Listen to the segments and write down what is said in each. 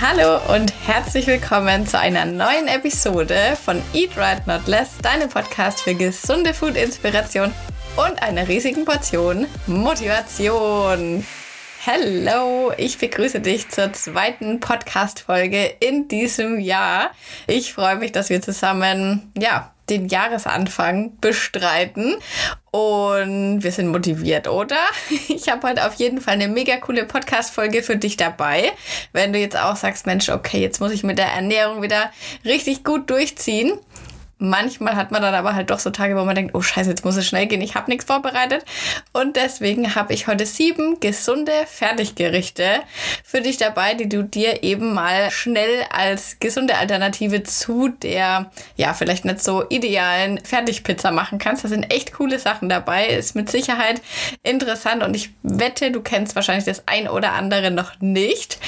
Hallo und herzlich willkommen zu einer neuen Episode von Eat Right Not Less, deinem Podcast für gesunde Food-Inspiration und einer riesigen Portion Motivation. Hallo, ich begrüße dich zur zweiten Podcast-Folge in diesem Jahr. Ich freue mich, dass wir zusammen, ja, den Jahresanfang bestreiten und wir sind motiviert, oder? Ich habe heute auf jeden Fall eine mega coole Podcast-Folge für dich dabei. Wenn du jetzt auch sagst, Mensch, okay, jetzt muss ich mit der Ernährung wieder richtig gut durchziehen Manchmal hat man dann aber halt doch so Tage, wo man denkt, oh scheiße, jetzt muss es schnell gehen, ich habe nichts vorbereitet. Und deswegen habe ich heute sieben gesunde Fertiggerichte für dich dabei, die du dir eben mal schnell als gesunde Alternative zu der, ja, vielleicht nicht so idealen Fertigpizza machen kannst. Da sind echt coole Sachen dabei, ist mit Sicherheit interessant und ich wette, du kennst wahrscheinlich das ein oder andere noch nicht.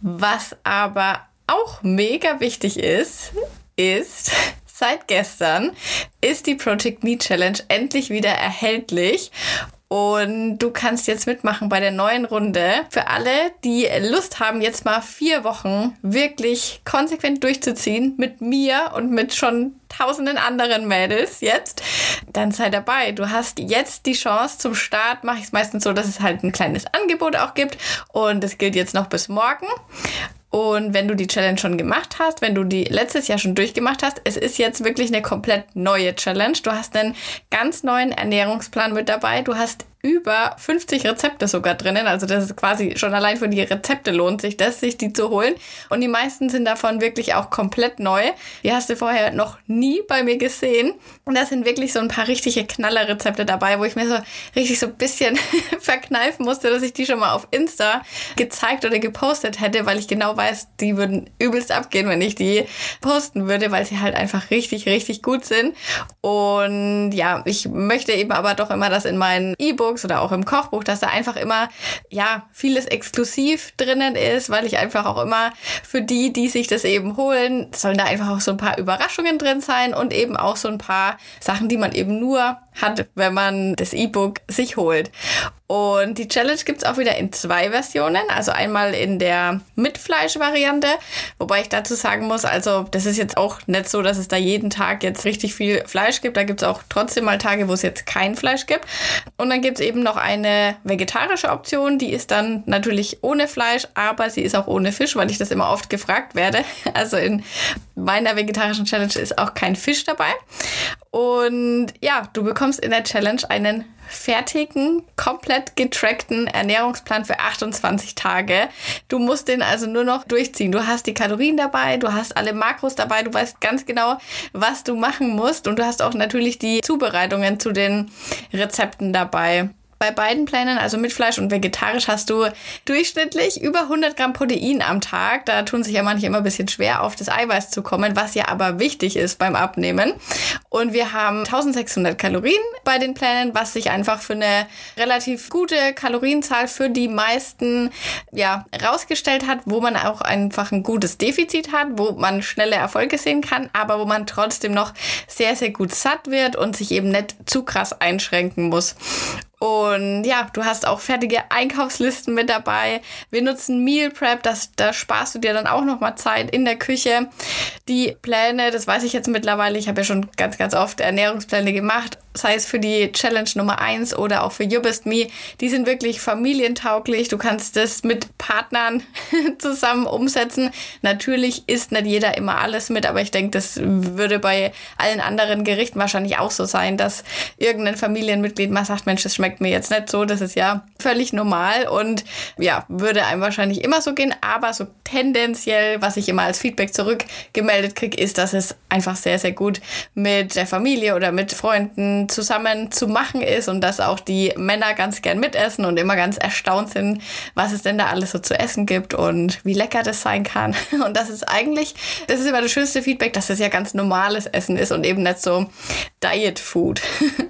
Was aber auch mega wichtig ist, ist, Seit gestern ist die Project Me Challenge endlich wieder erhältlich. Und du kannst jetzt mitmachen bei der neuen Runde. Für alle, die Lust haben, jetzt mal vier Wochen wirklich konsequent durchzuziehen mit mir und mit schon tausenden anderen Mädels jetzt, dann sei dabei. Du hast jetzt die Chance zum Start. Mache ich es meistens so, dass es halt ein kleines Angebot auch gibt. Und es gilt jetzt noch bis morgen. Und wenn du die Challenge schon gemacht hast, wenn du die letztes Jahr schon durchgemacht hast, es ist jetzt wirklich eine komplett neue Challenge. Du hast einen ganz neuen Ernährungsplan mit dabei. Du hast über 50 Rezepte sogar drinnen. Also das ist quasi schon allein für die Rezepte lohnt sich das, sich die zu holen. Und die meisten sind davon wirklich auch komplett neu. Die hast du vorher noch nie bei mir gesehen. Und da sind wirklich so ein paar richtige Knallerrezepte dabei, wo ich mir so richtig so ein bisschen verkneifen musste, dass ich die schon mal auf Insta gezeigt oder gepostet hätte, weil ich genau weiß, die würden übelst abgehen, wenn ich die posten würde, weil sie halt einfach richtig, richtig gut sind. Und ja, ich möchte eben aber doch immer das in meinen E-Books E-Books oder auch im Kochbuch, dass da einfach immer, ja, vieles exklusiv drinnen ist, weil ich einfach auch immer für die, die sich das eben holen, sollen da einfach auch so ein paar Überraschungen drin sein und eben auch so ein paar Sachen, die man eben nur hat, wenn man das E-Book sich holt. Und die Challenge gibt es auch wieder in zwei Versionen. Also einmal in der mit Fleisch-Variante, wobei ich dazu sagen muss, also das ist jetzt auch nicht so, dass es da jeden Tag jetzt richtig viel Fleisch gibt. Da gibt es auch trotzdem mal Tage, wo es jetzt kein Fleisch gibt. Und dann gibt es eben noch eine vegetarische Option, die ist dann natürlich ohne Fleisch, aber sie ist auch ohne Fisch, weil ich das immer oft gefragt werde. Also in meiner vegetarischen Challenge ist auch kein Fisch dabei. Und ja, du bekommst in der Challenge einen fertigen, komplett getrackten Ernährungsplan für 28 Tage. Du musst den also nur noch durchziehen. Du hast die Kalorien dabei, du hast alle Makros dabei, du weißt ganz genau, was du machen musst und du hast auch natürlich die Zubereitungen zu den Rezepten dabei. Bei beiden Plänen, also mit Fleisch und vegetarisch, hast du durchschnittlich über 100 Gramm Protein am Tag. Da tun sich ja manche immer ein bisschen schwer, auf das Eiweiß zu kommen, was ja aber wichtig ist beim Abnehmen. Und wir haben 1600 Kalorien bei den Plänen, was sich einfach für eine relativ gute Kalorienzahl für die meisten ja, rausgestellt hat, wo man auch einfach ein gutes Defizit hat, wo man schnelle Erfolge sehen kann, aber wo man trotzdem noch sehr, sehr gut satt wird und sich eben nicht zu krass einschränken muss. Und ja, du hast auch fertige Einkaufslisten mit dabei. Wir nutzen Meal Prep, das, da sparst du dir dann auch nochmal Zeit in der Küche. Die Pläne, das weiß ich jetzt mittlerweile, ich habe ja schon ganz, ganz oft Ernährungspläne gemacht, sei es für die Challenge Nummer 1 oder auch für You Best Me, die sind wirklich familientauglich. Du kannst das mit Partnern zusammen umsetzen. Natürlich isst nicht jeder immer alles mit, aber ich denke, das würde bei allen anderen Gerichten wahrscheinlich auch so sein, dass irgendein Familienmitglied mal sagt, Mensch, das schmeckt mir jetzt nicht so. Das ist ja völlig normal und ja, würde einem wahrscheinlich immer so gehen. Aber so tendenziell, was ich immer als Feedback zurückgemeldet kriege, ist, dass es einfach sehr, sehr gut mit der Familie oder mit Freunden zusammen zu machen ist und dass auch die Männer ganz gern mitessen und immer ganz erstaunt sind, was es denn da alles so zu essen gibt und wie lecker das sein kann. Und das ist eigentlich, das ist immer das schönste Feedback, dass es ja ganz normales Essen ist und eben nicht so Diet Food.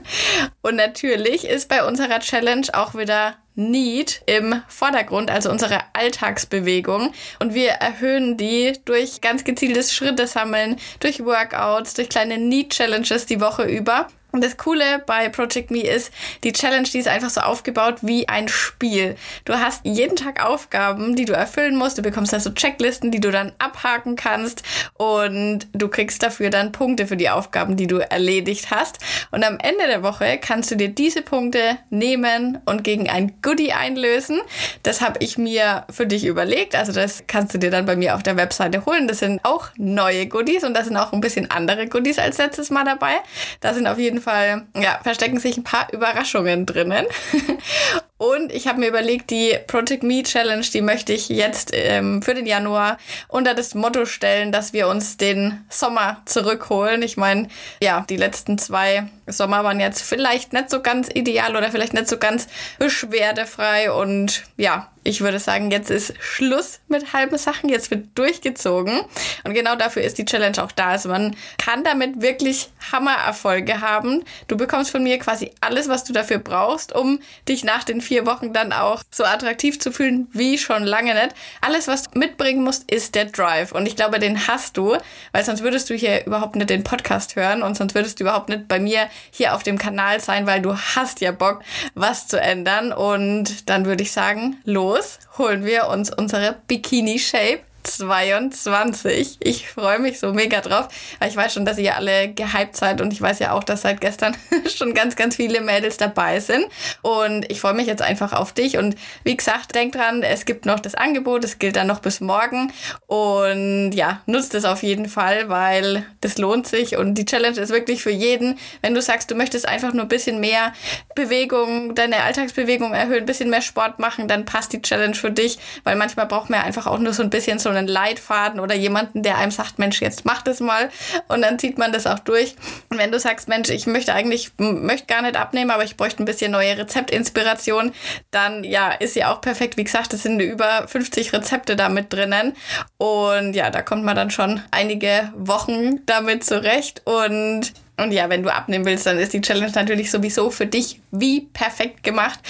Und natürlich ist bei unserer Challenge auch wieder Need im Vordergrund, also unsere Alltagsbewegung. Und wir erhöhen die durch ganz gezieltes Schritte sammeln, durch Workouts, durch kleine Need-Challenges die Woche über. Und das Coole bei Project Me ist, die Challenge, die ist einfach so aufgebaut wie ein Spiel. Du hast jeden Tag Aufgaben, die du erfüllen musst. Du bekommst da so Checklisten, die du dann abhaken kannst. Und du kriegst dafür dann Punkte für die Aufgaben, die du erledigt hast. Und am Ende der Woche kannst du dir diese Punkte nehmen und gegen ein Goodie einlösen. Das habe ich mir für dich überlegt. Also das kannst du dir dann bei mir auf der Webseite holen. Das sind auch neue Goodies und da sind auch ein bisschen andere Goodies als letztes Mal dabei. Da sind auf jeden Fall, ja, verstecken sich ein paar Überraschungen drinnen. Und ich habe mir überlegt, die Project Me Challenge, die möchte ich jetzt ähm, für den Januar unter das Motto stellen, dass wir uns den Sommer zurückholen. Ich meine, ja, die letzten zwei Sommer waren jetzt vielleicht nicht so ganz ideal oder vielleicht nicht so ganz beschwerdefrei. Und ja, ich würde sagen, jetzt ist Schluss mit halben Sachen. Jetzt wird durchgezogen. Und genau dafür ist die Challenge auch da. Also man kann damit wirklich Hammererfolge haben. Du bekommst von mir quasi alles, was du dafür brauchst, um dich nach den vier Wochen dann auch so attraktiv zu fühlen wie schon lange nicht. Alles, was du mitbringen musst, ist der Drive. Und ich glaube, den hast du, weil sonst würdest du hier überhaupt nicht den Podcast hören und sonst würdest du überhaupt nicht bei mir hier auf dem Kanal sein, weil du hast ja Bock, was zu ändern. Und dann würde ich sagen, los, holen wir uns unsere Bikini-Shape 22. Ich freue mich so mega drauf, ich weiß schon, dass ihr alle gehypt seid und ich weiß ja auch, dass seit gestern schon ganz, ganz viele Mädels dabei sind. Und ich freue mich jetzt einfach auf dich. Und wie gesagt, denk dran, es gibt noch das Angebot, es gilt dann noch bis morgen. Und ja, nutzt es auf jeden Fall, weil das lohnt sich und die Challenge ist wirklich für jeden. Wenn du sagst, du möchtest einfach nur ein bisschen mehr Bewegung, deine Alltagsbewegung erhöhen, ein bisschen mehr Sport machen, dann passt die Challenge für dich, weil manchmal braucht man einfach auch nur so ein bisschen so einen Leitfaden oder jemanden, der einem sagt, Mensch, jetzt mach das mal und dann zieht man das auch durch. Und wenn du sagst, Mensch, ich möchte eigentlich, möchte gar nicht abnehmen, aber ich bräuchte ein bisschen neue Rezeptinspiration, dann ja, ist ja auch perfekt. Wie gesagt, es sind über 50 Rezepte da mit drinnen und ja, da kommt man dann schon einige Wochen damit zurecht und und ja, wenn du abnehmen willst, dann ist die Challenge natürlich sowieso für dich wie perfekt gemacht.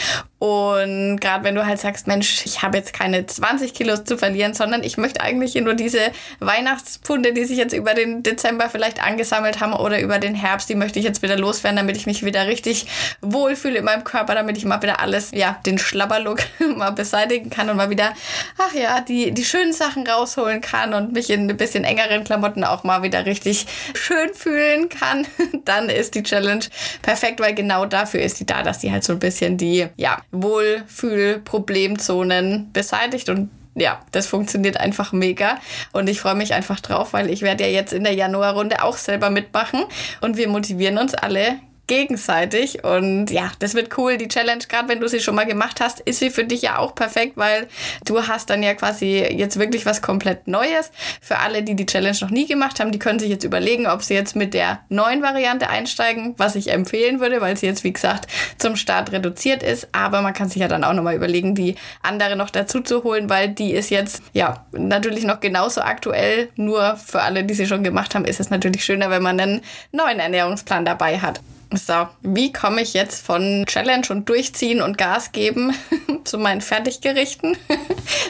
Und gerade wenn du halt sagst, Mensch, ich habe jetzt keine 20 Kilos zu verlieren, sondern ich möchte eigentlich nur diese Weihnachtspfunde, die sich jetzt über den Dezember vielleicht angesammelt haben oder über den Herbst, die möchte ich jetzt wieder loswerden, damit ich mich wieder richtig wohlfühle in meinem Körper, damit ich mal wieder alles, ja, den Schlabberlook mal beseitigen kann und mal wieder, ach ja, die, die schönen Sachen rausholen kann und mich in ein bisschen engeren Klamotten auch mal wieder richtig schön fühlen kann, dann ist die Challenge perfekt, weil genau dafür ist die da, dass die halt so ein bisschen die, ja, Wohlfühl-Problemzonen beseitigt und ja, das funktioniert einfach mega. Und ich freue mich einfach drauf, weil ich werde ja jetzt in der Januarrunde auch selber mitmachen und wir motivieren uns alle gegenseitig. Und ja, das wird cool. Die Challenge, gerade wenn du sie schon mal gemacht hast, ist sie für dich ja auch perfekt, weil du hast dann ja quasi jetzt wirklich was komplett Neues. Für alle, die die Challenge noch nie gemacht haben, die können sich jetzt überlegen, ob sie jetzt mit der neuen Variante einsteigen, was ich empfehlen würde, weil sie jetzt, wie gesagt, zum Start reduziert ist. Aber man kann sich ja dann auch nochmal überlegen, die andere noch dazu zu holen, weil die ist jetzt, ja, natürlich noch genauso aktuell. Nur für alle, die sie schon gemacht haben, ist es natürlich schöner, wenn man einen neuen Ernährungsplan dabei hat. So, wie komme ich jetzt von Challenge und Durchziehen und Gas geben zu meinen Fertiggerichten?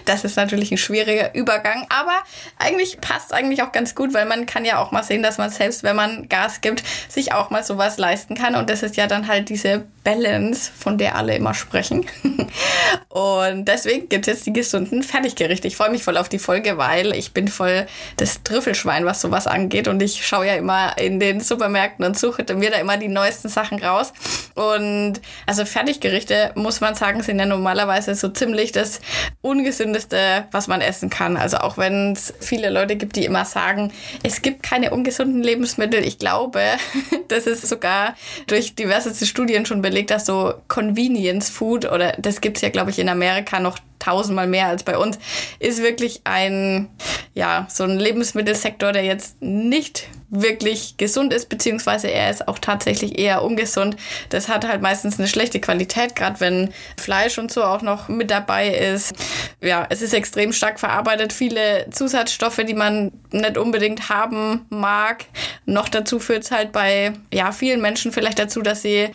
Das ist natürlich ein schwieriger Übergang, aber eigentlich passt eigentlich auch ganz gut, weil man kann ja auch mal sehen, dass man selbst, wenn man Gas gibt, sich auch mal sowas leisten kann. Und das ist ja dann halt diese Balance, von der alle immer sprechen. Und deswegen gibt es jetzt die gesunden Fertiggerichte. Ich freue mich voll auf die Folge, weil ich bin voll das Trüffelschwein, was sowas angeht. Und ich schaue ja immer in den Supermärkten und suche mir da immer die neuesten Sachen raus. Und also Fertiggerichte, muss man sagen, sind ja normalerweise so ziemlich das ungesündeste, was man essen kann. Also auch wenn es viele Leute gibt, die immer sagen, es gibt keine ungesunden Lebensmittel. Ich glaube, das ist sogar durch diverse Studien schon belegt dass so Convenience Food oder das gibt es ja, glaube ich, in Amerika noch tausendmal mehr als bei uns, ist wirklich ein, ja, so ein Lebensmittelsektor, der jetzt nicht wirklich gesund ist, beziehungsweise er ist auch tatsächlich eher ungesund. Das hat halt meistens eine schlechte Qualität, gerade wenn Fleisch und so auch noch mit dabei ist. Ja, es ist extrem stark verarbeitet, viele Zusatzstoffe, die man nicht unbedingt haben mag. Noch dazu führt es halt bei ja, vielen Menschen vielleicht dazu, dass sie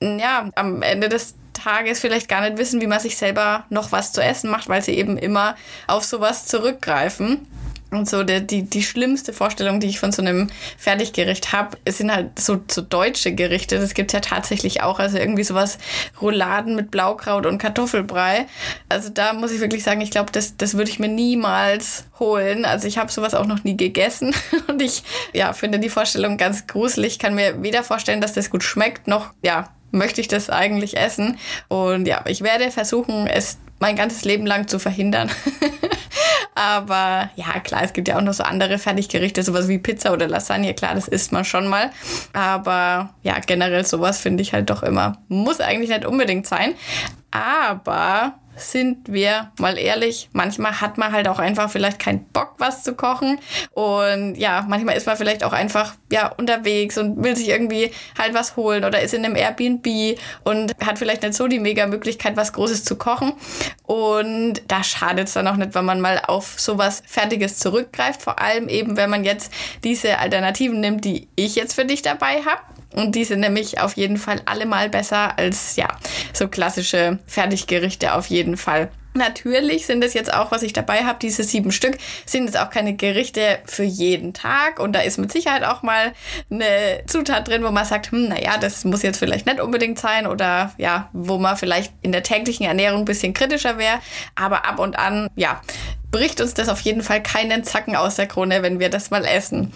ja, am Ende des Tages vielleicht gar nicht wissen, wie man sich selber noch was zu essen macht, weil sie eben immer auf sowas zurückgreifen. Und so die, die, die schlimmste Vorstellung, die ich von so einem Fertiggericht habe, sind halt so, so deutsche Gerichte. Das gibt es ja tatsächlich auch. Also irgendwie sowas Rouladen mit Blaukraut und Kartoffelbrei. Also da muss ich wirklich sagen, ich glaube, das, das würde ich mir niemals holen. Also ich habe sowas auch noch nie gegessen. Und ich ja, finde die Vorstellung ganz gruselig. Ich kann mir weder vorstellen, dass das gut schmeckt, noch ja, möchte ich das eigentlich essen. Und ja, ich werde versuchen, es mein ganzes Leben lang zu verhindern. Aber ja, klar, es gibt ja auch noch so andere Fertiggerichte, sowas wie Pizza oder Lasagne. Klar, das isst man schon mal. Aber ja, generell sowas finde ich halt doch immer. Muss eigentlich nicht unbedingt sein. Aber sind wir mal ehrlich, manchmal hat man halt auch einfach vielleicht keinen Bock, was zu kochen. Und ja, manchmal ist man vielleicht auch einfach ja unterwegs und will sich irgendwie halt was holen oder ist in einem Airbnb und hat vielleicht nicht so die mega Möglichkeit, was Großes zu kochen. Und da schadet es dann auch nicht, wenn man mal auf sowas Fertiges zurückgreift. Vor allem eben, wenn man jetzt diese Alternativen nimmt, die ich jetzt für dich dabei habe. Und die sind nämlich auf jeden Fall allemal besser als, ja, so klassische Fertiggerichte auf jeden Fall. Natürlich sind es jetzt auch, was ich dabei habe, diese sieben Stück, sind es auch keine Gerichte für jeden Tag. Und da ist mit Sicherheit auch mal eine Zutat drin, wo man sagt, hm, naja, das muss jetzt vielleicht nicht unbedingt sein. Oder ja, wo man vielleicht in der täglichen Ernährung ein bisschen kritischer wäre. Aber ab und an, ja, bricht uns das auf jeden Fall keinen Zacken aus der Krone, wenn wir das mal essen.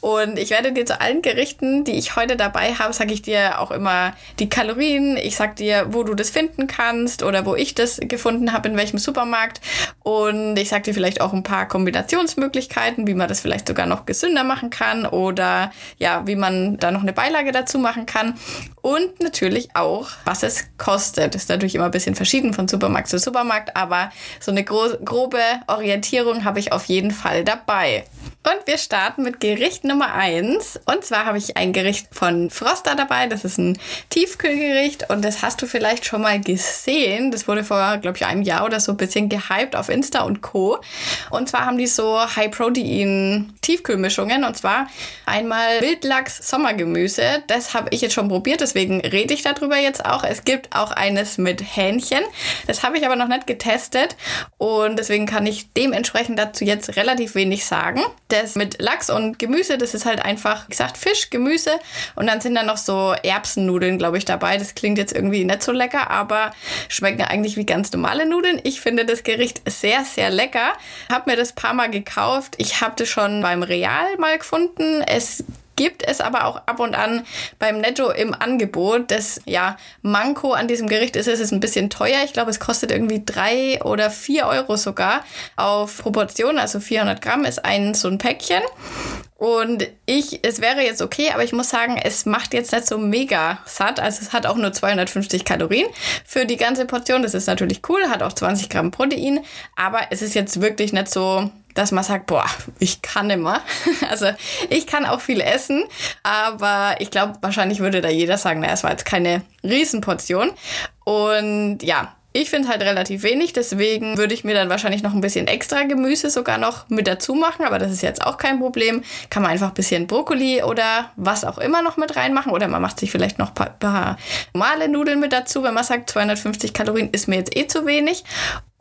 Und ich werde dir zu allen Gerichten, die ich heute dabei habe, sage ich dir auch immer die Kalorien. Ich sage dir, wo du das finden kannst oder wo ich das gefunden habe, in welchem Supermarkt. Und ich sage dir vielleicht auch ein paar Kombinationsmöglichkeiten, wie man das vielleicht sogar noch gesünder machen kann oder ja, wie man da noch eine Beilage dazu machen kann. Und natürlich auch, was es kostet. Ist natürlich immer ein bisschen verschieden von Supermarkt zu Supermarkt, aber so eine gro grobe Orientierung habe ich auf jeden Fall dabei. Und wir starten mit Gericht Nummer 1. Und zwar habe ich ein Gericht von Froster dabei. Das ist ein Tiefkühlgericht und das hast du vielleicht schon mal gesehen. Das wurde vor, glaube ich, einem Jahr oder so ein bisschen gehypt auf Insta und Co. Und zwar haben die so High-Protein-Tiefkühlmischungen. Und zwar einmal Wildlachs Sommergemüse. Das habe ich jetzt schon probiert, deswegen rede ich darüber jetzt auch. Es gibt auch eines mit Hähnchen. Das habe ich aber noch nicht getestet. Und deswegen kann ich dementsprechend dazu jetzt relativ wenig sagen. Das mit Lachs und Gemüse, das ist halt einfach, wie gesagt, Fisch, Gemüse und dann sind da noch so Erbsennudeln, glaube ich, dabei. Das klingt jetzt irgendwie nicht so lecker, aber schmecken eigentlich wie ganz normale Nudeln. Ich finde das Gericht sehr, sehr lecker. Hab mir das paar Mal gekauft. Ich habe das schon beim Real mal gefunden. Es gibt es aber auch ab und an beim Netto im Angebot. Das ja, Manko an diesem Gericht ist, es ist ein bisschen teuer. Ich glaube, es kostet irgendwie drei oder vier Euro sogar auf Proportion. Also 400 Gramm ist ein so ein Päckchen. Und ich, es wäre jetzt okay, aber ich muss sagen, es macht jetzt nicht so mega satt. Also es hat auch nur 250 Kalorien für die ganze Portion. Das ist natürlich cool, hat auch 20 Gramm Protein, aber es ist jetzt wirklich nicht so dass man sagt, boah, ich kann immer. Also ich kann auch viel essen, aber ich glaube, wahrscheinlich würde da jeder sagen, naja, es war jetzt keine Riesenportion. Und ja, ich finde es halt relativ wenig, deswegen würde ich mir dann wahrscheinlich noch ein bisschen extra Gemüse sogar noch mit dazu machen, aber das ist jetzt auch kein Problem. Kann man einfach ein bisschen Brokkoli oder was auch immer noch mit reinmachen oder man macht sich vielleicht noch ein paar, paar normale Nudeln mit dazu, wenn man sagt, 250 Kalorien ist mir jetzt eh zu wenig.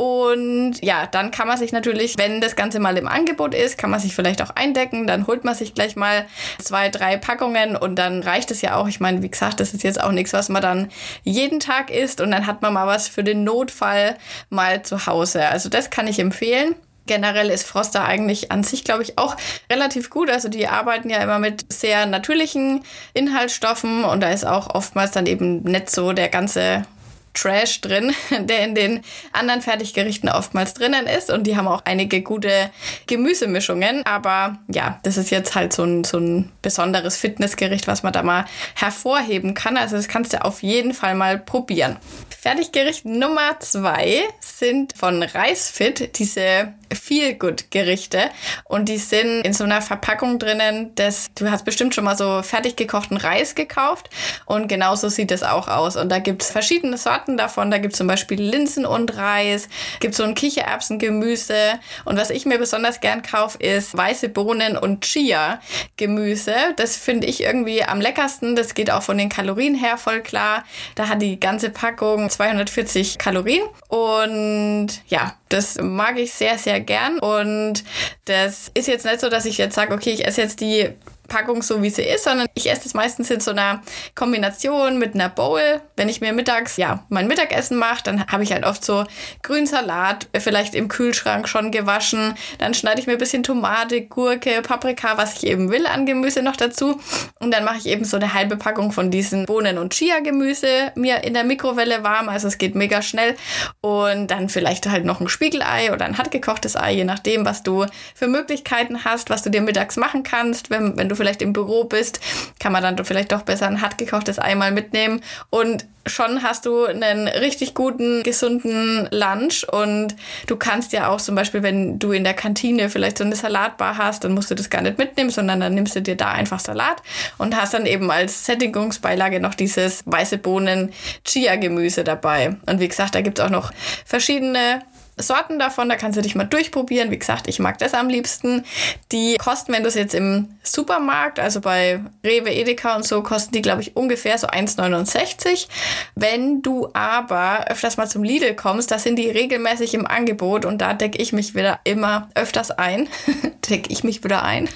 Und ja, dann kann man sich natürlich, wenn das Ganze mal im Angebot ist, kann man sich vielleicht auch eindecken. Dann holt man sich gleich mal zwei, drei Packungen und dann reicht es ja auch. Ich meine, wie gesagt, das ist jetzt auch nichts, was man dann jeden Tag isst und dann hat man mal was für den Notfall mal zu Hause. Also das kann ich empfehlen. Generell ist Froster eigentlich an sich, glaube ich, auch relativ gut. Also die arbeiten ja immer mit sehr natürlichen Inhaltsstoffen und da ist auch oftmals dann eben nicht so der ganze Trash drin, der in den anderen Fertiggerichten oftmals drinnen ist. Und die haben auch einige gute Gemüsemischungen. Aber ja, das ist jetzt halt so ein, so ein besonderes Fitnessgericht, was man da mal hervorheben kann. Also das kannst du auf jeden Fall mal probieren. Fertiggericht Nummer zwei sind von Reisfit diese Feel-Good-Gerichte. Und die sind in so einer Verpackung drinnen, das, du hast bestimmt schon mal so fertig gekochten Reis gekauft. Und genauso sieht es auch aus. Und da gibt es verschiedene Sorten davon. Da gibt es zum Beispiel Linsen und Reis, gibt so ein Kichererbsengemüse. Und was ich mir besonders gern kaufe, ist weiße Bohnen und Chia-Gemüse. Das finde ich irgendwie am leckersten. Das geht auch von den Kalorien her voll klar. Da hat die ganze Packung 240 Kalorien. Und ja, Das mag ich sehr, sehr gern. Und das ist jetzt nicht so, dass ich jetzt sage, okay, ich esse jetzt die Packung so, wie sie ist, sondern ich esse es meistens in so einer Kombination mit einer Bowl. Wenn ich mir mittags, ja, mein Mittagessen mache, dann habe ich halt oft so Grünsalat, vielleicht im Kühlschrank schon gewaschen. Dann schneide ich mir ein bisschen Tomate, Gurke, Paprika, was ich eben will an Gemüse noch dazu. Und dann mache ich eben so eine halbe Packung von diesen Bohnen- und Chia-Gemüse mir in der Mikrowelle warm. Also es geht mega schnell. Und dann vielleicht halt noch ein Spiegelei oder ein hartgekochtes Ei, je nachdem, was du für Möglichkeiten hast, was du dir mittags machen kannst, wenn, wenn du vielleicht im Büro bist, kann man dann vielleicht doch besser ein hart gekochtes Ei mal mitnehmen und schon hast du einen richtig guten, gesunden Lunch und du kannst ja auch zum Beispiel, wenn du in der Kantine vielleicht so eine Salatbar hast, dann musst du das gar nicht mitnehmen, sondern dann nimmst du dir da einfach Salat und hast dann eben als Sättigungsbeilage noch dieses weiße Bohnen Chia-Gemüse dabei. Und wie gesagt, da gibt es auch noch verschiedene Sorten davon, da kannst du dich mal durchprobieren. Wie gesagt, ich mag das am liebsten. Die kosten, wenn du es jetzt im Supermarkt, also bei Rewe, Edeka und so, kosten die, glaube ich, ungefähr so 1,69. Wenn du aber öfters mal zum Lidl kommst, da sind die regelmäßig im Angebot und da decke ich mich wieder immer öfters ein. decke ich mich wieder ein.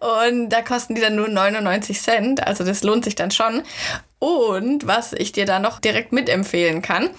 Und da kosten die dann nur 99 Cent. Also das lohnt sich dann schon. Und was ich dir da noch direkt mitempfehlen kann,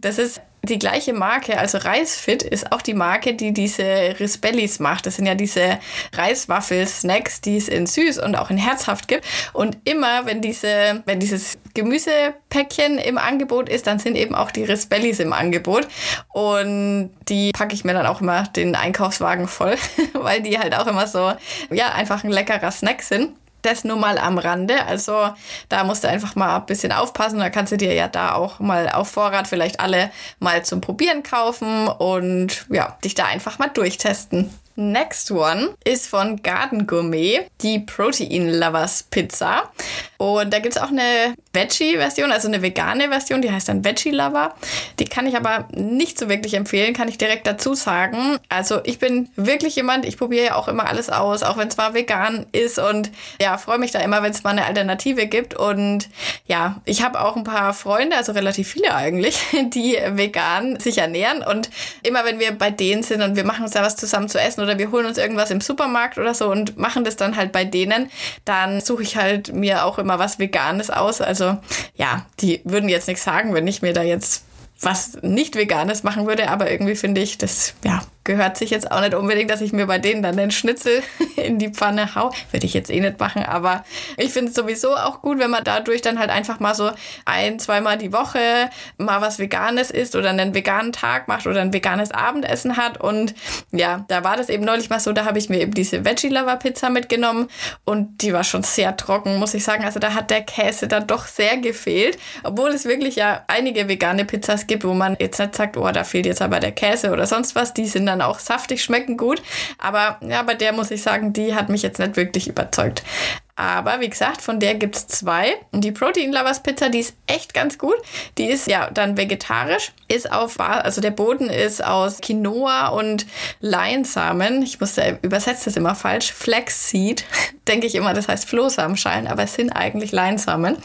das ist die gleiche Marke, also Reisfit ist auch die Marke, die diese Risbellis macht. Das sind ja diese Reiswaffel-Snacks, die es in süß und auch in herzhaft gibt. Und immer, wenn diese, wenn dieses Gemüsepäckchen im Angebot ist, dann sind eben auch die Risbellis im Angebot. Und die packe ich mir dann auch immer den Einkaufswagen voll, weil die halt auch immer so, ja, einfach ein leckerer Snack sind das nur mal am Rande. Also da musst du einfach mal ein bisschen aufpassen. Da kannst du dir ja da auch mal auf Vorrat vielleicht alle mal zum Probieren kaufen und ja, dich da einfach mal durchtesten. Next one ist von Garden Gourmet, die Protein Lovers Pizza. Und da gibt es auch eine Veggie-Version, also eine vegane Version, die heißt dann Veggie Lover. Die kann ich aber nicht so wirklich empfehlen, kann ich direkt dazu sagen. Also ich bin wirklich jemand, ich probiere ja auch immer alles aus, auch wenn es mal vegan ist und ja, freue mich da immer, wenn es mal eine Alternative gibt. Und ja, ich habe auch ein paar Freunde, also relativ viele eigentlich, die vegan sich ernähren. Und immer wenn wir bei denen sind und wir machen uns da was zusammen zu essen oder wir holen uns irgendwas im Supermarkt oder so und machen das dann halt bei denen, dann suche ich halt mir auch immer was Veganes aus. Also ja, die würden jetzt nichts sagen, wenn ich mir da jetzt was nicht Veganes machen würde, aber irgendwie finde ich, das ja, gehört sich jetzt auch nicht unbedingt, dass ich mir bei denen dann den Schnitzel in die Pfanne hau. Würde ich jetzt eh nicht machen, aber ich finde es sowieso auch gut, wenn man dadurch dann halt einfach mal so ein, zweimal die Woche mal was Veganes isst oder einen veganen Tag macht oder ein veganes Abendessen hat. Und ja, da war das eben neulich mal so, da habe ich mir eben diese Veggie Lover Pizza mitgenommen und die war schon sehr trocken, muss ich sagen. Also da hat der Käse dann doch sehr gefehlt, obwohl es wirklich ja einige vegane Pizzas gibt, wo man jetzt nicht sagt, oh, da fehlt jetzt aber der Käse oder sonst was. Die sind dann dann auch saftig, schmecken gut. Aber ja, bei der muss ich sagen, die hat mich jetzt nicht wirklich überzeugt. Aber wie gesagt, von der gibt es zwei. Und die Protein Lovers Pizza, die ist echt ganz gut. Die ist ja dann vegetarisch, ist auf, also der Boden ist aus Quinoa und Leinsamen. Ich musste übersetze das immer falsch. Flaxseed, denke ich immer, das heißt Flohsamenschalen, aber es sind eigentlich Leinsamen.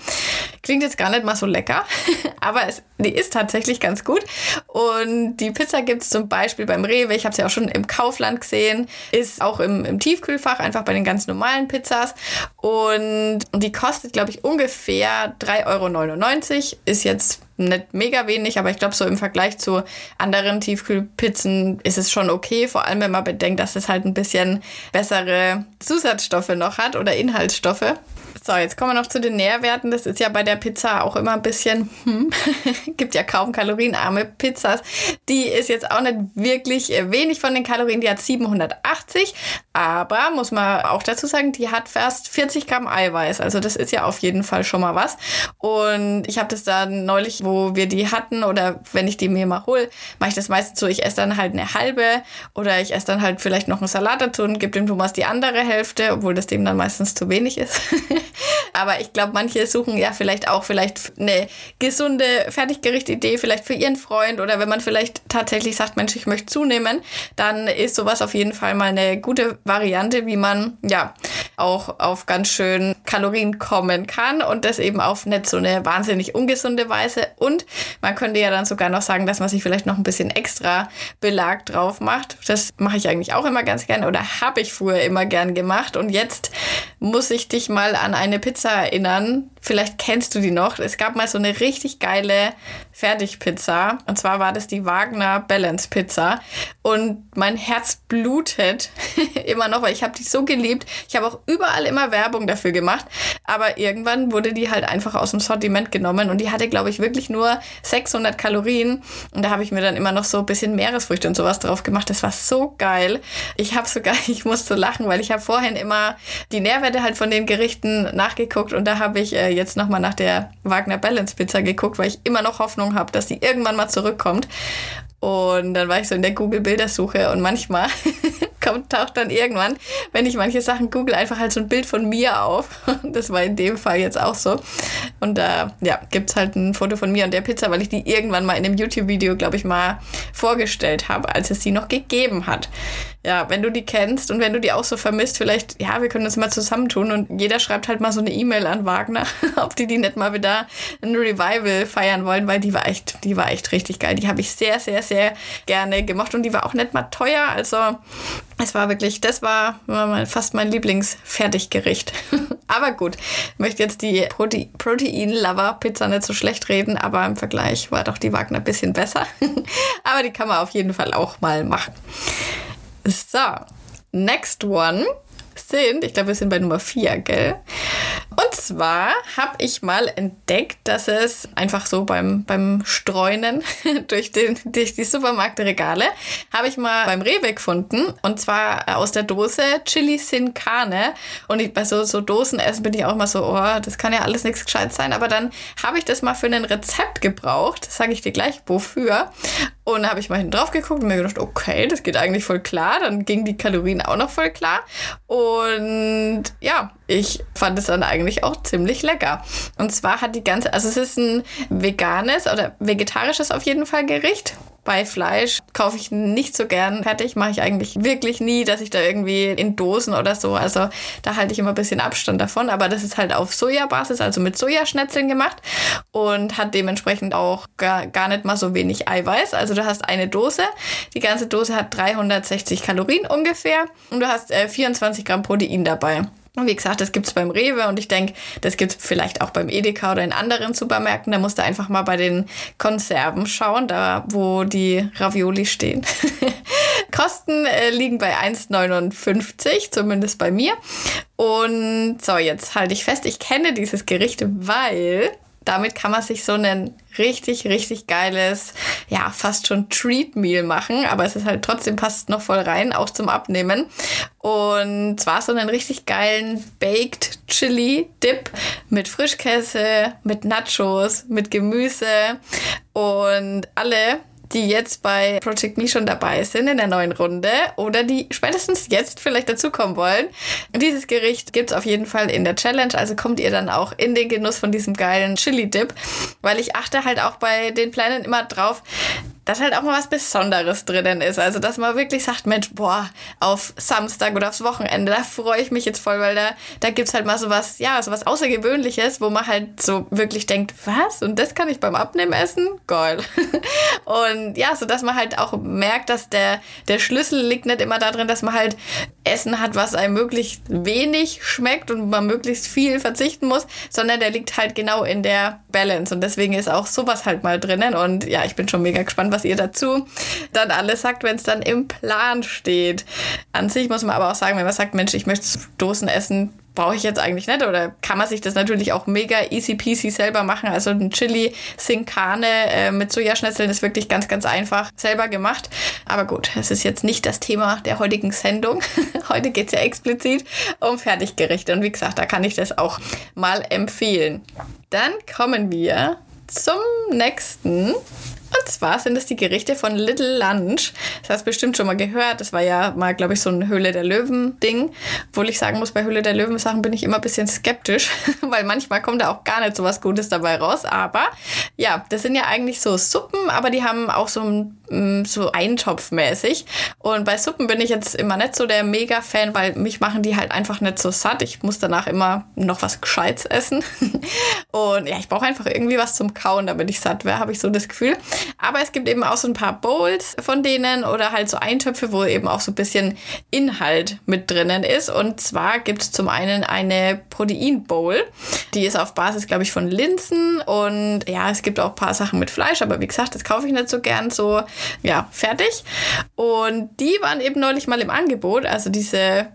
Klingt jetzt gar nicht mal so lecker, aber es, die ist tatsächlich ganz gut. Und die Pizza gibt es zum Beispiel beim Rewe, ich habe sie auch schon im Kaufland gesehen, ist auch im, im Tiefkühlfach, einfach bei den ganz normalen Pizzas. Und die kostet, glaube ich, ungefähr 3,99 Euro. Ist jetzt nicht mega wenig, aber ich glaube, so im Vergleich zu anderen Tiefkühlpizzen ist es schon okay. Vor allem, wenn man bedenkt, dass es halt ein bisschen bessere Zusatzstoffe noch hat oder Inhaltsstoffe. So, jetzt kommen wir noch zu den Nährwerten. Das ist ja bei der Pizza auch immer ein bisschen, hm, gibt ja kaum kalorienarme Pizzas. Die ist jetzt auch nicht wirklich wenig von den Kalorien. Die hat 780, aber muss man auch dazu sagen, die hat fast 40 Gramm Eiweiß. Also das ist ja auf jeden Fall schon mal was. Und ich habe das dann neulich, wo wir die hatten oder wenn ich die mir mal hole, mache ich das meistens so, ich esse dann halt eine halbe oder ich esse dann halt vielleicht noch einen Salat dazu und gebe dem Thomas die andere Hälfte, obwohl das dem dann meistens zu wenig ist. Aber ich glaube, manche suchen ja vielleicht auch vielleicht eine gesunde Fertiggerichtidee, vielleicht für ihren Freund oder wenn man vielleicht tatsächlich sagt, Mensch, ich möchte zunehmen, dann ist sowas auf jeden Fall mal eine gute Variante, wie man ja auch auf ganz schön Kalorien kommen kann und das eben auf nicht so eine wahnsinnig ungesunde Weise. Und man könnte ja dann sogar noch sagen, dass man sich vielleicht noch ein bisschen extra Belag drauf macht. Das mache ich eigentlich auch immer ganz gern oder habe ich früher immer gern gemacht. Und jetzt muss ich dich mal an eine Pizza erinnern. Vielleicht kennst du die noch. Es gab mal so eine richtig geile Fertigpizza. Und zwar war das die Wagner Balance Pizza. Und mein Herz blutet immer noch, weil ich habe die so geliebt. Ich habe auch überall immer Werbung dafür gemacht. Aber irgendwann wurde die halt einfach aus dem Sortiment genommen. Und die hatte, glaube ich, wirklich nur 600 Kalorien. Und da habe ich mir dann immer noch so ein bisschen Meeresfrüchte und sowas drauf gemacht. Das war so geil. Ich habe sogar, ich musste lachen, weil ich habe vorhin immer die Nährwerte halt von den Gerichten nachgeguckt. Und da habe ich äh, jetzt nochmal nach der Wagner Balance Pizza geguckt, weil ich immer noch Hoffnung Hoffnung habe, dass sie irgendwann mal zurückkommt. Und dann war ich so in der Google-Bildersuche und manchmal kommt, taucht dann irgendwann, wenn ich manche Sachen google, einfach halt so ein Bild von mir auf. Das war in dem Fall jetzt auch so. Und da ja, gibt es halt ein Foto von mir und der Pizza, weil ich die irgendwann mal in einem YouTube-Video, glaube ich, mal vorgestellt habe, als es sie noch gegeben hat ja, wenn du die kennst und wenn du die auch so vermisst, vielleicht, ja, wir können das mal zusammentun und jeder schreibt halt mal so eine E-Mail an Wagner, ob die die nicht mal wieder ein Revival feiern wollen, weil die war echt, die war echt richtig geil. Die habe ich sehr, sehr, sehr gerne gemacht und die war auch nicht mal teuer. Also es war wirklich, das war, fast mein Lieblingsfertiggericht. aber gut, ich möchte jetzt die Prote Protein-Lover-Pizza nicht so schlecht reden, aber im Vergleich war doch die Wagner ein bisschen besser. aber die kann man auf jeden Fall auch mal machen. So, next one sind, ich glaube, wir sind bei Nummer 4, gell? Und zwar habe ich mal entdeckt, dass es einfach so beim, beim Streunen durch, den, durch die Supermarktregale, habe ich mal beim Rewe gefunden. Und zwar aus der Dose Chili Sin Carne. Und ich, bei so, so Dosenessen bin ich auch mal so, oh, das kann ja alles nichts gescheit sein. Aber dann habe ich das mal für ein Rezept gebraucht. Das sage ich dir gleich, wofür. Und da habe ich mal hinten drauf geguckt und mir gedacht, okay, das geht eigentlich voll klar. Dann gingen die Kalorien auch noch voll klar. Und ja, ich fand es dann eigentlich auch ziemlich lecker. Und zwar hat die ganze, also es ist ein veganes oder vegetarisches auf jeden Fall Gericht. Bei Fleisch kaufe ich nicht so gern fertig, mache ich eigentlich wirklich nie, dass ich da irgendwie in Dosen oder so, also da halte ich immer ein bisschen Abstand davon, aber das ist halt auf Sojabasis, also mit Sojaschnetzeln gemacht und hat dementsprechend auch gar, gar nicht mal so wenig Eiweiß. Also du hast eine Dose, die ganze Dose hat 360 Kalorien ungefähr und du hast äh, 24 Gramm Protein dabei. Und wie gesagt, das gibt's beim Rewe und ich denke, das gibt's vielleicht auch beim Edeka oder in anderen Supermärkten. Da musst du einfach mal bei den Konserven schauen, da wo die Ravioli stehen. Kosten äh, liegen bei 1,59, zumindest bei mir. Und so, jetzt halte ich fest, ich kenne dieses Gericht, weil damit kann man sich so ein richtig, richtig geiles, ja, fast schon Treat Meal machen. Aber es ist halt trotzdem passt noch voll rein, auch zum Abnehmen. Und zwar so einen richtig geilen Baked Chili Dip mit Frischkäse, mit Nachos, mit Gemüse und alle die jetzt bei Project Me schon dabei sind in der neuen Runde oder die spätestens jetzt vielleicht dazukommen wollen. Dieses Gericht gibt es auf jeden Fall in der Challenge, also kommt ihr dann auch in den Genuss von diesem geilen Chili-Dip, weil ich achte halt auch bei den Plänen immer drauf, dass halt auch mal was Besonderes drinnen ist. Also, dass man wirklich sagt, Mensch, boah, auf Samstag oder aufs Wochenende, da freue ich mich jetzt voll, weil da, da es halt mal so was, ja, so Außergewöhnliches, wo man halt so wirklich denkt, was? Und das kann ich beim Abnehmen essen? Geil. Und ja, so dass man halt auch merkt, dass der, der Schlüssel liegt nicht immer darin, dass man halt Essen hat, was einem möglichst wenig schmeckt und man möglichst viel verzichten muss, sondern der liegt halt genau in der Balance. Und deswegen ist auch sowas halt mal drinnen. Und ja, ich bin schon mega gespannt, was ihr dazu dann alles sagt, wenn es dann im Plan steht. An sich muss man aber auch sagen, wenn man sagt, Mensch, ich möchte Dosen essen, brauche ich jetzt eigentlich nicht oder kann man sich das natürlich auch mega easy peasy selber machen. Also ein Chili Sin äh, mit Sojaschnitzeln ist wirklich ganz, ganz einfach selber gemacht. Aber gut, es ist jetzt nicht das Thema der heutigen Sendung. Heute geht es ja explizit um Fertiggerichte und wie gesagt, da kann ich das auch mal empfehlen. Dann kommen wir zum nächsten Und zwar sind es die Gerichte von Little Lunch. Das hast du bestimmt schon mal gehört. Das war ja mal, glaube ich, so ein Höhle der Löwen-Ding. Obwohl ich sagen muss, bei Höhle der Löwen-Sachen bin ich immer ein bisschen skeptisch, weil manchmal kommt da auch gar nicht so was Gutes dabei raus. Aber ja, das sind ja eigentlich so Suppen, aber die haben auch so, mm, so eintopfmäßig. Und bei Suppen bin ich jetzt immer nicht so der Mega-Fan, weil mich machen die halt einfach nicht so satt. Ich muss danach immer noch was Gescheites essen. Und ja, ich brauche einfach irgendwie was zum Kauen, damit ich satt wäre, habe ich so das Gefühl. Aber es gibt eben auch so ein paar Bowls von denen oder halt so Eintöpfe, wo eben auch so ein bisschen Inhalt mit drinnen ist. Und zwar gibt es zum einen eine Protein-Bowl. Die ist auf Basis, glaube ich, von Linsen. Und ja, es gibt auch ein paar Sachen mit Fleisch, aber wie gesagt, das kaufe ich nicht so gern so, ja, fertig. Und die waren eben neulich mal im Angebot. Also diese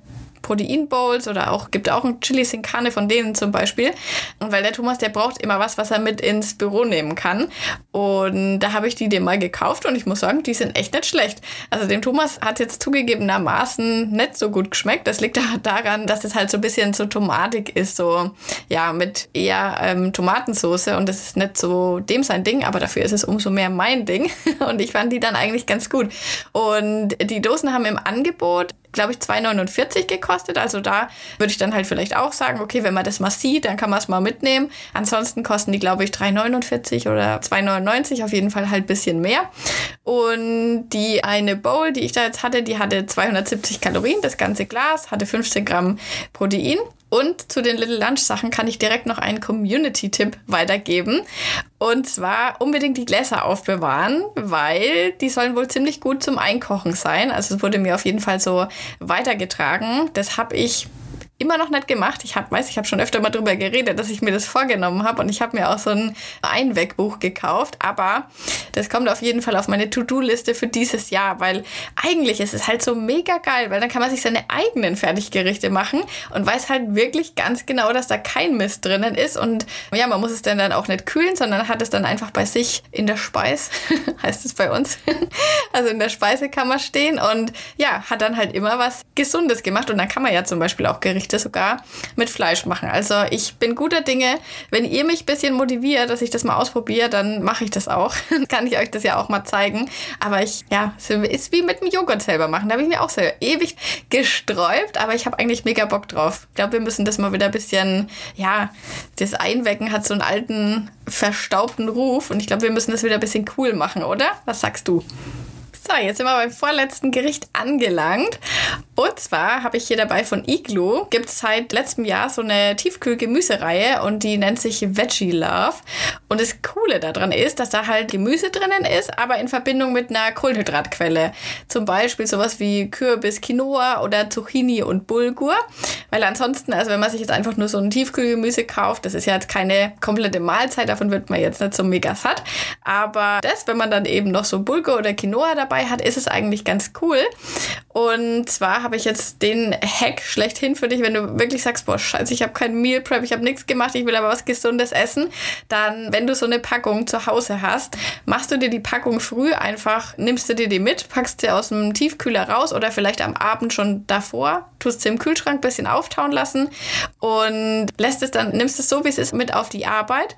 Protein Bowls oder auch gibt auch ein Chili Sin Carne von denen zum Beispiel. Und weil der Thomas, der braucht immer was, was er mit ins Büro nehmen kann. Und da habe ich die dem mal gekauft und ich muss sagen, die sind echt nicht schlecht. Also dem Thomas hat jetzt zugegebenermaßen nicht so gut geschmeckt. Das liegt daran, dass es halt so ein bisschen so tomatig ist, so ja mit eher ähm, Tomatensoße und das ist nicht so dem sein Ding, aber dafür ist es umso mehr mein Ding. Und ich fand die dann eigentlich ganz gut. Und die Dosen haben im Angebot glaube ich, 2,49 gekostet. Also da würde ich dann halt vielleicht auch sagen, okay, wenn man das mal sieht, dann kann man es mal mitnehmen. Ansonsten kosten die, glaube ich, 3,49 oder 2,99, auf jeden Fall halt ein bisschen mehr. Und die eine Bowl, die ich da jetzt hatte, die hatte 270 Kalorien, das ganze Glas, hatte 15 Gramm Protein. Und zu den Little Lunch Sachen kann ich direkt noch einen Community-Tipp weitergeben. Und zwar unbedingt die Gläser aufbewahren, weil die sollen wohl ziemlich gut zum Einkochen sein. Also es wurde mir auf jeden Fall so weitergetragen. Das habe ich immer noch nicht gemacht. Ich hab, weiß, ich habe schon öfter mal drüber geredet, dass ich mir das vorgenommen habe und ich habe mir auch so ein Einwegbuch gekauft. Aber das kommt auf jeden Fall auf meine To-Do-Liste für dieses Jahr, weil eigentlich ist es halt so mega geil, weil dann kann man sich seine eigenen Fertiggerichte machen und weiß halt wirklich ganz genau, dass da kein Mist drinnen ist und ja, man muss es dann dann auch nicht kühlen, sondern hat es dann einfach bei sich in der Speis, heißt es bei uns, also in der Speisekammer stehen und ja, hat dann halt immer was Gesundes gemacht und dann kann man ja zum Beispiel auch Gerichte Gerichte sogar mit Fleisch machen. Also ich bin guter Dinge. Wenn ihr mich ein bisschen motiviert, dass ich das mal ausprobiere, dann mache ich das auch. Kann ich euch das ja auch mal zeigen. Aber ich, ja, es ist wie mit dem Joghurt selber machen. Da habe ich mir auch so ewig gesträubt, aber ich habe eigentlich mega Bock drauf. Ich glaube, wir müssen das mal wieder ein bisschen, ja, das Einwecken hat so einen alten, verstaubten Ruf und ich glaube, wir müssen das wieder ein bisschen cool machen, oder? Was sagst du? So, jetzt sind wir beim vorletzten Gericht angelangt. Und zwar habe ich hier dabei von Iglu. Gibt es seit letztem Jahr so eine Tiefkühl-Gemüsereihe und die nennt sich Veggie Love. Und das Coole daran ist, dass da halt Gemüse drinnen ist, aber in Verbindung mit einer Kohlenhydratquelle. Zum Beispiel sowas wie Kürbis, Quinoa oder Zucchini und Bulgur. Weil ansonsten, also wenn man sich jetzt einfach nur so ein Tiefkühlgemüse kauft, das ist ja jetzt keine komplette Mahlzeit, davon wird man jetzt nicht so mega satt. Aber das, wenn man dann eben noch so Bulgur oder Quinoa dabei hat, ist es eigentlich ganz cool. Und zwar habe ich jetzt den Hack schlechthin für dich, wenn du wirklich sagst, boah, scheiße, ich habe kein Meal Prep, ich habe nichts gemacht, ich will aber was Gesundes essen. Dann, wenn du so eine Packung zu Hause hast, machst du dir die Packung früh einfach, nimmst du dir die mit, packst sie aus dem Tiefkühler raus oder vielleicht am Abend schon davor, tust sie im Kühlschrank ein bisschen auftauen lassen und lässt es dann, nimmst es so, wie es ist, mit auf die Arbeit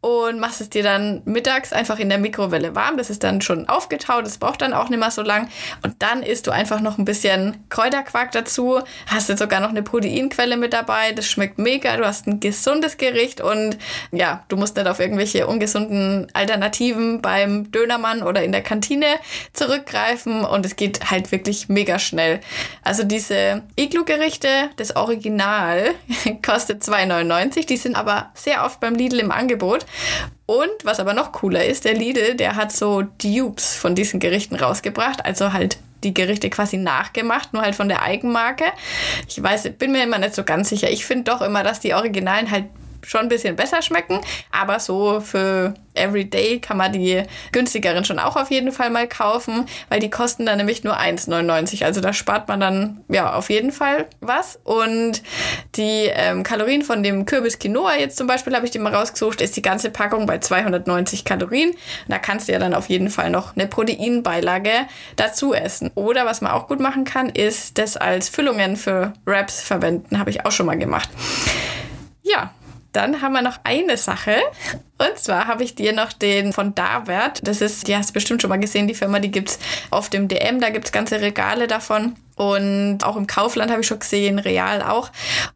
und machst es dir dann mittags einfach in der Mikrowelle warm. Das ist dann schon aufgetaut, das braucht dann auch nicht mehr so lang. Und dann isst du einfach noch ein bisschen Kräuterquark dazu, hast jetzt sogar noch eine Proteinquelle mit dabei. Das schmeckt mega. Du hast ein gesundes Gericht und ja, du musst nicht auf irgendwelche ungesunden Alternativen beim Dönermann oder in der Kantine zurückgreifen und es geht halt wirklich mega schnell. Also diese Iglu-Gerichte, das Original, kostet 2,99. Die sind aber sehr oft beim Lidl im Angebot. Und was aber noch cooler ist, der Lidl, der hat so Dupes von diesen Gerichten rausgebracht, also halt die Gerichte quasi nachgemacht, nur halt von der Eigenmarke. Ich weiß, bin mir immer nicht so ganz sicher. Ich finde doch immer, dass die Originalen halt schon ein bisschen besser schmecken, aber so für Everyday kann man die günstigeren schon auch auf jeden Fall mal kaufen, weil die kosten dann nämlich nur 1,99. Also da spart man dann ja auf jeden Fall was. Und die ähm, Kalorien von dem Kürbis Quinoa jetzt zum Beispiel habe ich die mal rausgesucht, ist die ganze Packung bei 290 Kalorien. Da kannst du ja dann auf jeden Fall noch eine Proteinbeilage dazu essen. Oder was man auch gut machen kann, ist das als Füllungen für Wraps verwenden. Habe ich auch schon mal gemacht. Ja, Dann haben wir noch eine Sache. Und zwar habe ich dir noch den von Davert. Das ist, die hast du bestimmt schon mal gesehen, die Firma, die gibt es auf dem DM. Da gibt es ganze Regale davon. Und auch im Kaufland habe ich schon gesehen, Real auch.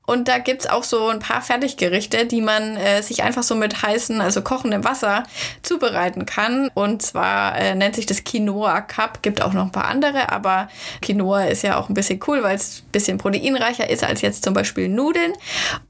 Und da gibt es auch so ein paar Fertiggerichte, die man äh, sich einfach so mit heißen, also kochendem Wasser zubereiten kann. Und zwar äh, nennt sich das Quinoa Cup. Gibt auch noch ein paar andere, aber Quinoa ist ja auch ein bisschen cool, weil es ein bisschen proteinreicher ist als jetzt zum Beispiel Nudeln.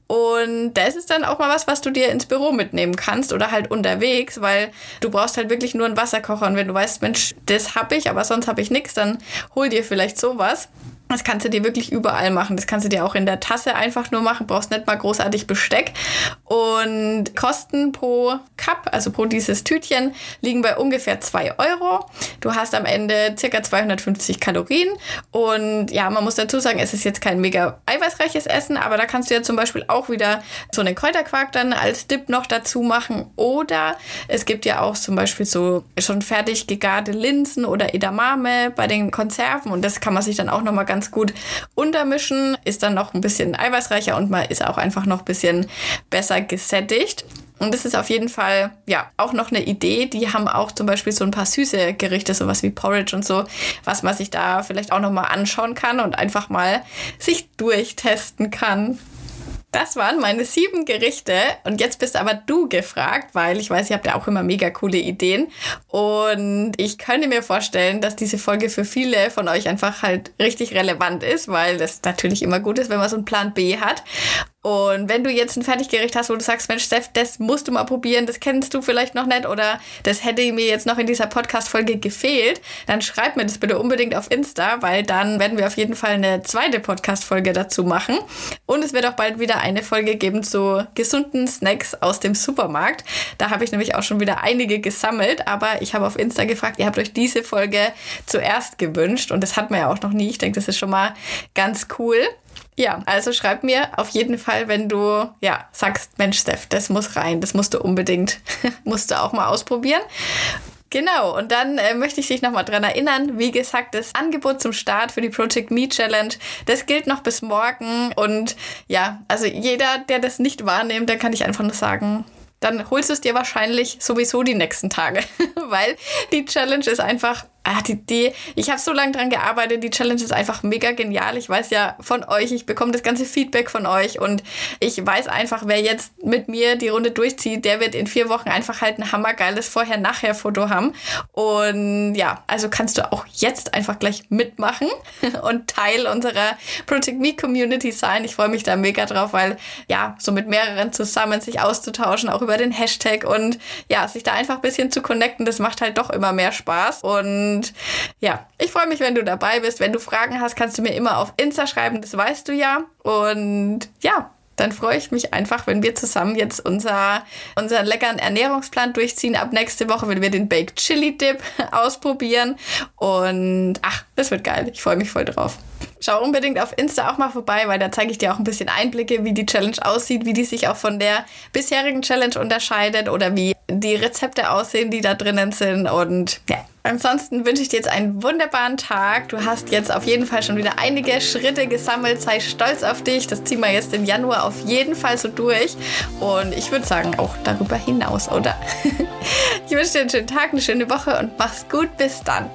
Und das ist dann auch mal was, was du dir ins Büro mitnehmen kannst oder halt unterwegs, weil du brauchst halt wirklich nur einen Wasserkocher. Und wenn du weißt, Mensch, das habe ich, aber sonst habe ich nichts, dann hol dir vielleicht sowas. Das kannst du dir wirklich überall machen. Das kannst du dir auch in der Tasse einfach nur machen. Brauchst nicht mal großartig Besteck. Und Kosten pro Cup, also pro dieses Tütchen, liegen bei ungefähr 2 Euro. Du hast am Ende circa 250 Kalorien. Und ja, man muss dazu sagen, es ist jetzt kein mega eiweißreiches Essen, aber da kannst du ja zum Beispiel auch wieder so einen Kräuterquark dann als Dip noch dazu machen. Oder es gibt ja auch zum Beispiel so schon fertig gegarte Linsen oder Edamame bei den Konserven. Und das kann man sich dann auch nochmal ganz ganz gut untermischen, ist dann noch ein bisschen eiweißreicher und man ist auch einfach noch ein bisschen besser gesättigt. Und das ist auf jeden Fall, ja, auch noch eine Idee. Die haben auch zum Beispiel so ein paar süße Gerichte, sowas wie Porridge und so, was man sich da vielleicht auch nochmal anschauen kann und einfach mal sich durchtesten kann. Das waren meine sieben Gerichte. Und jetzt bist aber du gefragt, weil ich weiß, ihr habt ja auch immer mega coole Ideen. Und ich könnte mir vorstellen, dass diese Folge für viele von euch einfach halt richtig relevant ist, weil das natürlich immer gut ist, wenn man so einen Plan B hat. Und wenn du jetzt ein Fertiggericht hast, wo du sagst, Mensch, Steph, das musst du mal probieren, das kennst du vielleicht noch nicht oder das hätte mir jetzt noch in dieser Podcast-Folge gefehlt, dann schreib mir das bitte unbedingt auf Insta, weil dann werden wir auf jeden Fall eine zweite Podcast-Folge dazu machen. Und es wird auch bald wieder eine Folge geben zu gesunden Snacks aus dem Supermarkt. Da habe ich nämlich auch schon wieder einige gesammelt, aber ich habe auf Insta gefragt, ihr habt euch diese Folge zuerst gewünscht und das hat man ja auch noch nie. Ich denke, das ist schon mal ganz cool. Ja, also schreib mir auf jeden Fall, wenn du ja sagst, Mensch, Steph, das muss rein, das musst du unbedingt, musst du auch mal ausprobieren. Genau, und dann äh, möchte ich dich nochmal dran erinnern, wie gesagt, das Angebot zum Start für die Project Me Challenge, das gilt noch bis morgen. Und ja, also jeder, der das nicht wahrnimmt, der kann ich einfach nur sagen, dann holst du es dir wahrscheinlich sowieso die nächsten Tage, weil die Challenge ist einfach Ah, die, die, ich habe so lange dran gearbeitet. Die Challenge ist einfach mega genial. Ich weiß ja von euch, ich bekomme das ganze Feedback von euch und ich weiß einfach, wer jetzt mit mir die Runde durchzieht, der wird in vier Wochen einfach halt ein hammergeiles Vorher-Nachher-Foto haben. Und ja, also kannst du auch jetzt einfach gleich mitmachen und Teil unserer Protect Me Community sein. Ich freue mich da mega drauf, weil ja, so mit mehreren zusammen sich auszutauschen, auch über den Hashtag und ja, sich da einfach ein bisschen zu connecten, das macht halt doch immer mehr Spaß und und ja, ich freue mich, wenn du dabei bist. Wenn du Fragen hast, kannst du mir immer auf Insta schreiben, das weißt du ja. Und ja, dann freue ich mich einfach, wenn wir zusammen jetzt unser, unseren leckeren Ernährungsplan durchziehen. Ab nächste Woche, wenn wir den Baked Chili Dip ausprobieren. Und ach, das wird geil. Ich freue mich voll drauf. Schau unbedingt auf Insta auch mal vorbei, weil da zeige ich dir auch ein bisschen Einblicke, wie die Challenge aussieht, wie die sich auch von der bisherigen Challenge unterscheidet oder wie die Rezepte aussehen, die da drinnen sind. Und ja, Ansonsten wünsche ich dir jetzt einen wunderbaren Tag. Du hast jetzt auf jeden Fall schon wieder einige Schritte gesammelt. Sei stolz auf dich. Das ziehen wir jetzt im Januar auf jeden Fall so durch. Und ich würde sagen, auch darüber hinaus, oder? ich wünsche dir einen schönen Tag, eine schöne Woche und mach's gut. Bis dann.